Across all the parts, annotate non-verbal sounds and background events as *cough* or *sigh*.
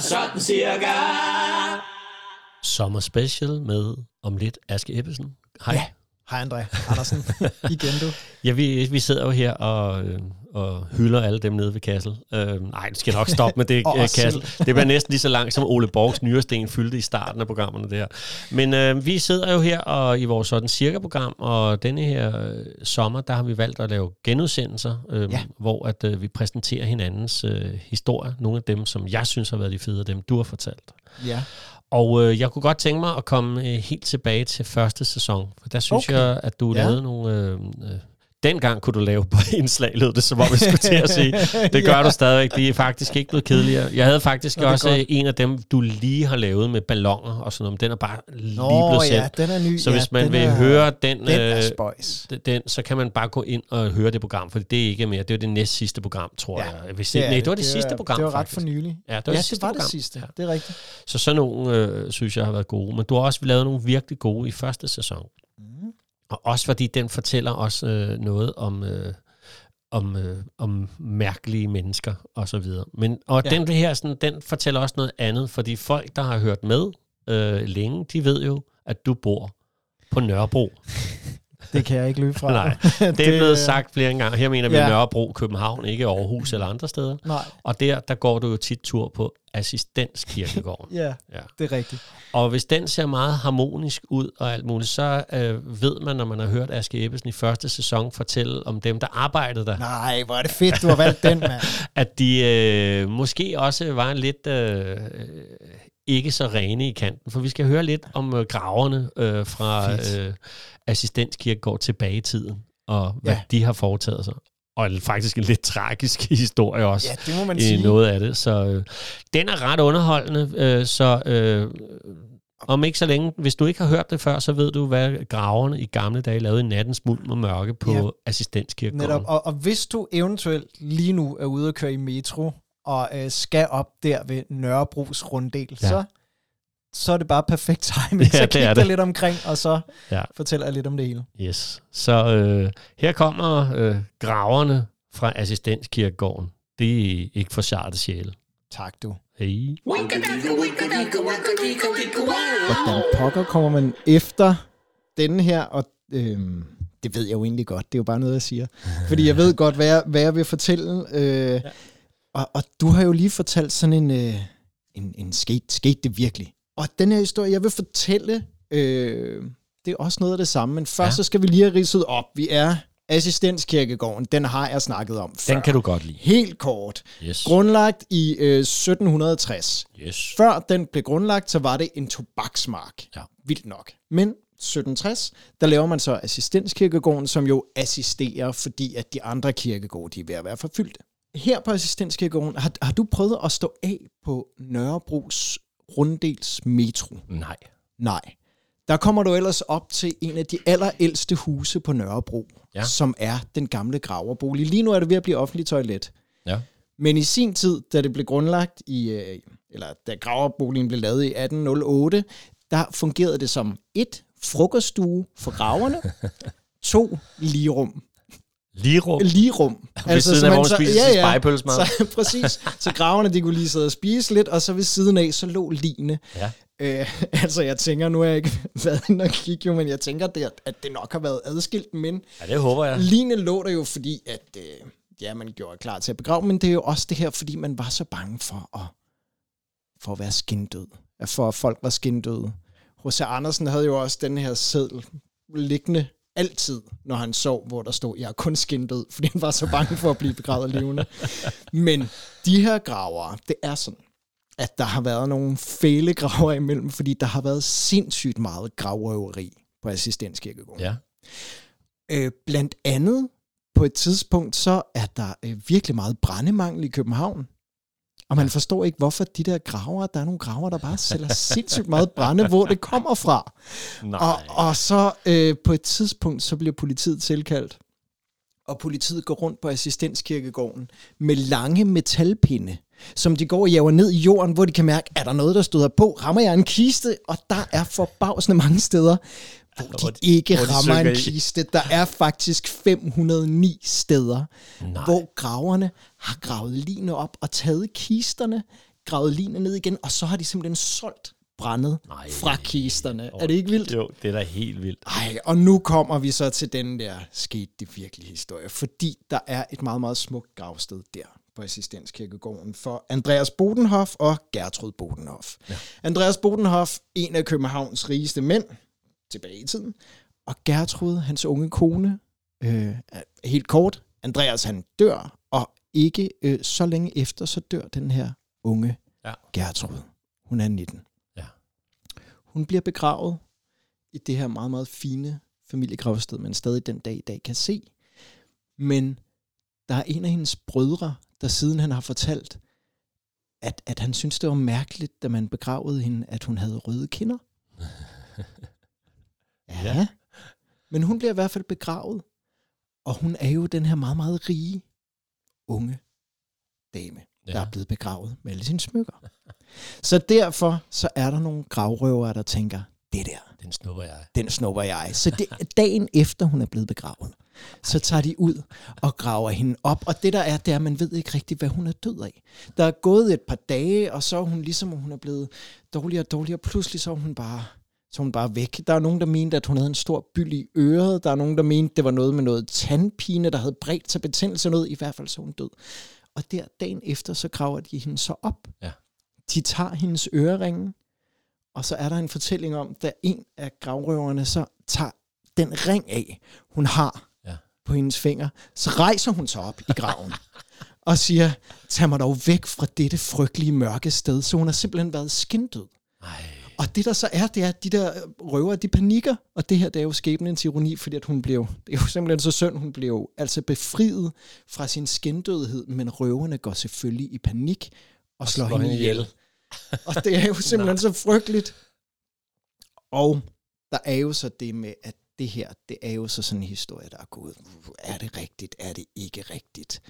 Sådan cirka. Sommer special med om lidt Aske Ebbesen. Hej. Ja. Hej André Andersen. *laughs* Igen du. Ja, vi, vi sidder jo her og, øh, og hylder alle dem nede ved Kassel. Øh, nej, det skal nok stoppe med det, *laughs* øh. Kassel. Det bliver næsten lige så langt, som Ole Borgs nyresten fyldte i starten af programmerne der. Men øh, vi sidder jo her og i vores sådan cirka-program, og denne her øh, sommer, der har vi valgt at lave genudsendelser, øh, Ja. hvor at øh, vi præsenterer hinandens øh, historier. Nogle af dem, som jeg synes har været de fede, og dem du har fortalt. Ja. Og øh, jeg kunne godt tænke mig at komme øh, helt tilbage til første sæson, for der synes Okay. jeg, at du Ja. ja. lavede nogle... Øh, øh, dengang kunne du lave på indslag, lød det, som om jeg skulle til at sige. *laughs* Det gør Ja. du stadigvæk. Det er faktisk ikke blevet kedeligere. Jeg havde faktisk Nå, det også godt. en af dem, du lige har lavet med ballonger og sådan noget. Den er bare lige Nå blevet ja, sendt. den er ny. Så ja, hvis man den vil er, høre den, Den øh, den, så kan man bare gå ind og høre det program, for det er ikke mere. Det er det næst sidste program, tror Ja, jeg. Hvis det, nej, det var det, sidste program, Det var ret for nylig. Ja, det var ja, det sidste det var program. det sidste. Ja. Det er rigtigt. Så sådan nogle, øh, synes jeg, har været gode. Men du har også lavet nogle virkelig gode i første sæson. Og også fordi den fortæller også øh, noget om, øh, om, øh, om mærkelige mennesker og så videre. Men, og ja. den her, sådan, den fortæller også noget andet, fordi folk, der har hørt med øh, længe, de ved jo, at du bor på Nørrebro. *laughs* Det kan jeg ikke løbe fra. *laughs* Nej, *laughs* Det er blevet sagt flere gange. Her mener vi Ja. Nørrebro, København, ikke Aarhus eller andre steder. Nej, Og der, der går du jo tit tur på assistenskirkegården. *laughs* ja, Ja. det er rigtigt. Og hvis den ser meget harmonisk ud og alt muligt, så øh, ved man, når man har hørt Aske Ebbesen i første sæson fortælle om dem, der arbejdede der, Nej, hvor er det fedt, du har valgt den, mand. at de øh, måske også var lidt øh, øh, ikke så rene i kanten. For vi skal høre lidt om øh, graverne øh, fra øh, assistenskirkegård tilbage i tiden, og hvad Ja. de har foretaget sig. Og faktisk en lidt tragisk *laughs* historie også Ja, det må man i sige. noget af det. Så øh, den er ret underholdende. Øh, så øh, om ikke så længe, hvis du ikke har hørt det før, så ved du, hvad graverne i gamle dage lavede i nattens mulm og mørke på ja. assistenskirkegården. Netop. Og, og hvis du eventuelt lige nu er ude og køre i metro, og øh, skal op der ved Nørrebros runddel, ja. Så, så er det bare perfekt timing. *laughs* Ja, så det kig er dig lidt omkring, og så Ja. fortæller jeg lidt om det hele. Yes. Så øh, her kommer øh, graverne fra assistenskirkegården. Det er ikke for sarte sjæle. Tak, du. Hey. Hvordan pokker kommer man efter denne her, og øhm, det ved jeg jo egentlig godt, det er jo bare noget, jeg siger. Fordi jeg ved godt, hvad jeg, hvad jeg vil fortælle. Øh, ja. Og, og du har jo lige fortalt sådan en, øh, en, en skete, skete det virkelig. Og den her historie, jeg vil fortælle, øh, det er også noget af det samme, men først ja. Så skal vi lige have ridset op. Vi er assistenskirkegården, den har jeg snakket om før. Den kan du godt lide. Helt kort. Yes. Grundlagt i øh, 1760. Yes. Før den blev grundlagt, så var det en tobaksmark. Ja. Vildt nok. Men 1760, der laver man så assistenskirkegården, som jo assisterer, fordi at de andre kirkegårde, de er ved at være forfyldte. Her på assistenskirkegården, har, har du prøvet at stå af på Nørrebros runddels metro? Nej. Nej. Der kommer du ellers op til en af de allerældste huse på Nørrebro, ja. Som er den gamle graverbolig. Lige nu er det ved at blive offentlig toilet. Ja. Men i sin tid, da det blev grundlagt i, øh, eller da graverboligen blev lavet i 1808, der fungerede det som et frokoststue for graverne, *laughs* to ligerum. Ligerum. Ligerum. *laughs* Ved siden så af, hvor man spiser sin spegepølsemad. Så, *laughs* præcis. Så graverne, de kunne lige sidde og spise lidt, og så ved siden af, så lå line. Ja. Øh, *laughs* altså, jeg tænker, nu har jeg ikke været inde og kigge, jo, men jeg tænker, det, at det nok har været adskilt, men Ja, det håber jeg. Line lå der jo, fordi at, øh, ja, man gjorde klar til at begrave, men det er jo også det her, fordi man var så bange for at, for at være skindød. At For at folk var skindøde. H.C. Andersen havde jo også den her seddel liggende altid, når han sov, hvor der stod, jeg er kun skindød, *laughs* fordi han var så bange for at blive begravet *laughs* levende. Men de her gravere, det er sådan, at der har været nogle fæle graver imellem, fordi der har været sindssygt meget gravrøveri på assistenskirkegården. Ja. Øh, blandt andet på et tidspunkt, så er der øh, virkelig meget brændemangel i København. Og man forstår ikke, hvorfor de der graver, der er nogle graver, der bare sælger sindssygt meget brænde, hvor det kommer fra. Nej. Og, og så øh, på et tidspunkt, så bliver politiet tilkaldt. Og politiet går rundt på assistenskirkegården med lange metalpinde, som de går og jager ned i jorden, hvor de kan mærke, er der noget, der støder på? Rammer jeg en kiste? Og der er forbavsende mange steder, hvor de de- ikke hvor de rammer en synker i. kiste. Der er faktisk 509 steder, Nej. hvor graverne har gravet line op og taget kisterne, gravet linet ned igen, og så har de simpelthen solgt brændet Nej. fra kisterne. Er det ikke vildt? Jo, det er da helt vildt. Ej, og nu kommer vi så til den der skete det virkelige historie, fordi der er et meget, meget smukt gravsted der på Assistenskirkegården for Andreas Bodenhoff og Gertrud Bodenhoff. Ja. Andreas Bodenhoff, en af Københavns rigeste mænd, tilbage i tiden, og Gertrud, hans unge kone, øh, helt kort, Andreas han dør, og ikke øh, så længe efter, så dør den her unge Ja. Gertrud. Hun er 19. Ja. Hun bliver begravet i det her meget, meget fine familiegravsted, man stadig den dag i dag kan se. Men der er en af hendes brødre, der siden han har fortalt, at, at han synes, det var mærkeligt, da man begravede hende, at hun havde røde kinder. *laughs* Ja. Ja. Men hun bliver i hvert fald begravet. Og hun er jo den her meget, meget rige, unge dame, ja. der er blevet begravet med alle sine smykker. Så derfor så er der nogle gravrøvere, der tænker, det der, Den snupper jeg. den snupper jeg. Så det, dagen efter hun er blevet begravet, så tager de ud og graver hende op. Og det der er, det er, at man ved ikke rigtigt, hvad hun er død af. Der er gået et par dage, og så er hun ligesom, hun er blevet dårligere og dårligere. Pludselig så er hun bare så hun bare væk. Der er nogen, der mente, at hun havde en stor byld i øret. Der er nogen, der mente, det var noget med noget tandpine, der havde bredt sig betændelse og noget. I hvert fald så hun død. Og der dagen efter, så graver de hende så op. Ja. De tager hendes øreringe, og så er der en fortælling om, da en af gravrøverne så tager den ring af, hun har Ja. på hendes finger, så rejser hun sig op i graven *laughs* og siger, tag mig dog væk fra dette frygtelige mørke sted. Så hun har simpelthen været skindød. Ej. Og det der så er, det er, at de der røver, de panikker, og det her, det er jo skæbnens ironi, fordi at hun blev, det er jo simpelthen så synd, hun blev altså befriet fra sin skindødighed, men røverne går selvfølgelig i panik og slår, slår hende hende ihjel. Og det er jo simpelthen så frygteligt. Og der er jo så det med, at det her, det er jo så sådan en historie, der er gået. Er det rigtigt? Er det ikke rigtigt?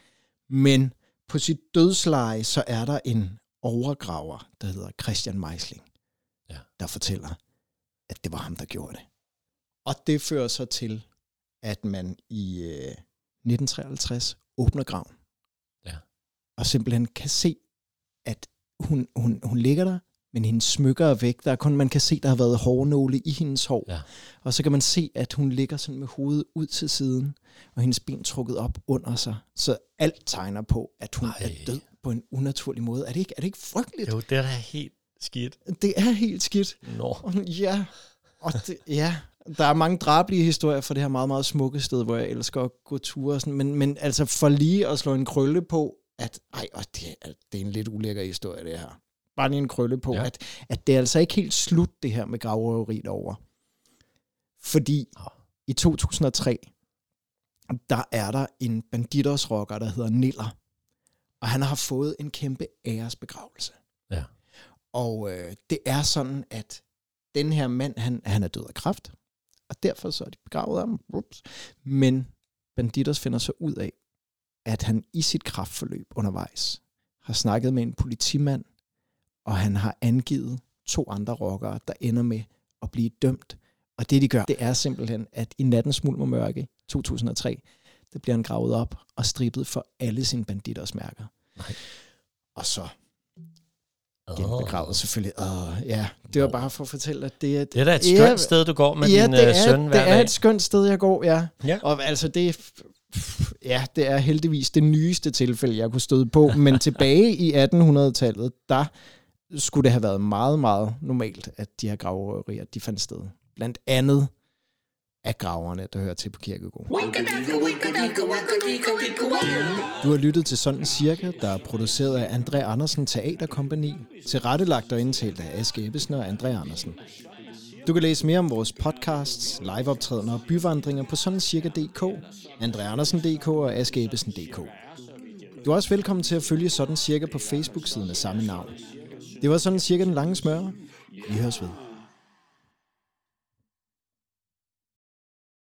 Men på sit dødsleje, så er der en overgraver, der hedder Christian Meisling. Der fortæller, at det var ham, der gjorde det. Og det fører så til, at man i øh, 1953 åbner graven. Ja. Og simpelthen kan se, at hun, hun, hun ligger der, men hendes smykker er væk. Der er kun, man kan se, der har været hårnåle i hendes hår. Ja. Og så kan man se, at hun ligger sådan med hovedet ud til siden, og hendes ben trukket op under sig. Så alt tegner på, at hun Ej. Er død på en unaturlig måde. Er det ikke, er det ikke frygteligt? Jo, det er da helt skidt. Det er helt skidt. Nå. Ja, og det, ja, der er mange drabelige historier fra det her meget, meget smukke sted, hvor jeg elsker at gå ture og sådan, men, men altså for lige at slå en krølle på, at ej, og det, er, det er en lidt ulækker historie, det her. Bare lige en krølle på, ja. At, at det er altså ikke helt slut, det her med gravrøveri derovre. Fordi i 2003, der er der en banditosrocker, der hedder Niller, og han har fået en kæmpe æresbegravelse. Og øh, det er sådan, at den her mand, han, han er død af kræft, og derfor så er de begravet ham. Ups. Men Banditos finder så ud af, at han i sit kraftforløb undervejs har snakket med en politimand, og han har angivet to andre rockere, der ender med at blive dømt. Og det de gør, det er simpelthen, at i nattens mulm og mørke 2003, der bliver han gravet op og strippet for alle sine banditers mærker. Nej. Og så genbegravet selvfølgelig. Uh, ja, det var bare for at fortælle, at det er... Det er da et Ja, skønt sted, du går med ja, din det øh, er, søn hver det er dag. et skønt sted, jeg går, ja. Ja. Og altså, det er, ja, det er heldigvis det nyeste tilfælde, jeg kunne støde på. Men *laughs* tilbage i 1800-tallet, der skulle det have været meget, meget normalt, at de her gravrøverier, de fandt sted. Blandt andet af graverne, der hører til på Kirkegård. Du har lyttet til Sådan Cirka, der er produceret af André Andersen Teaterkompagni, tilrettelagt og indtalt af Aske Ebbesen og André Andersen. Du kan læse mere om vores podcasts, liveoptrædener og byvandringer på sådancirka.dk, andreandersen.dk og askeebbesen.dk. Du er også velkommen til at følge Sådan Cirka på Facebook-siden af samme navn. Det var Sådan Cirka den lange smør. Vi høres ved.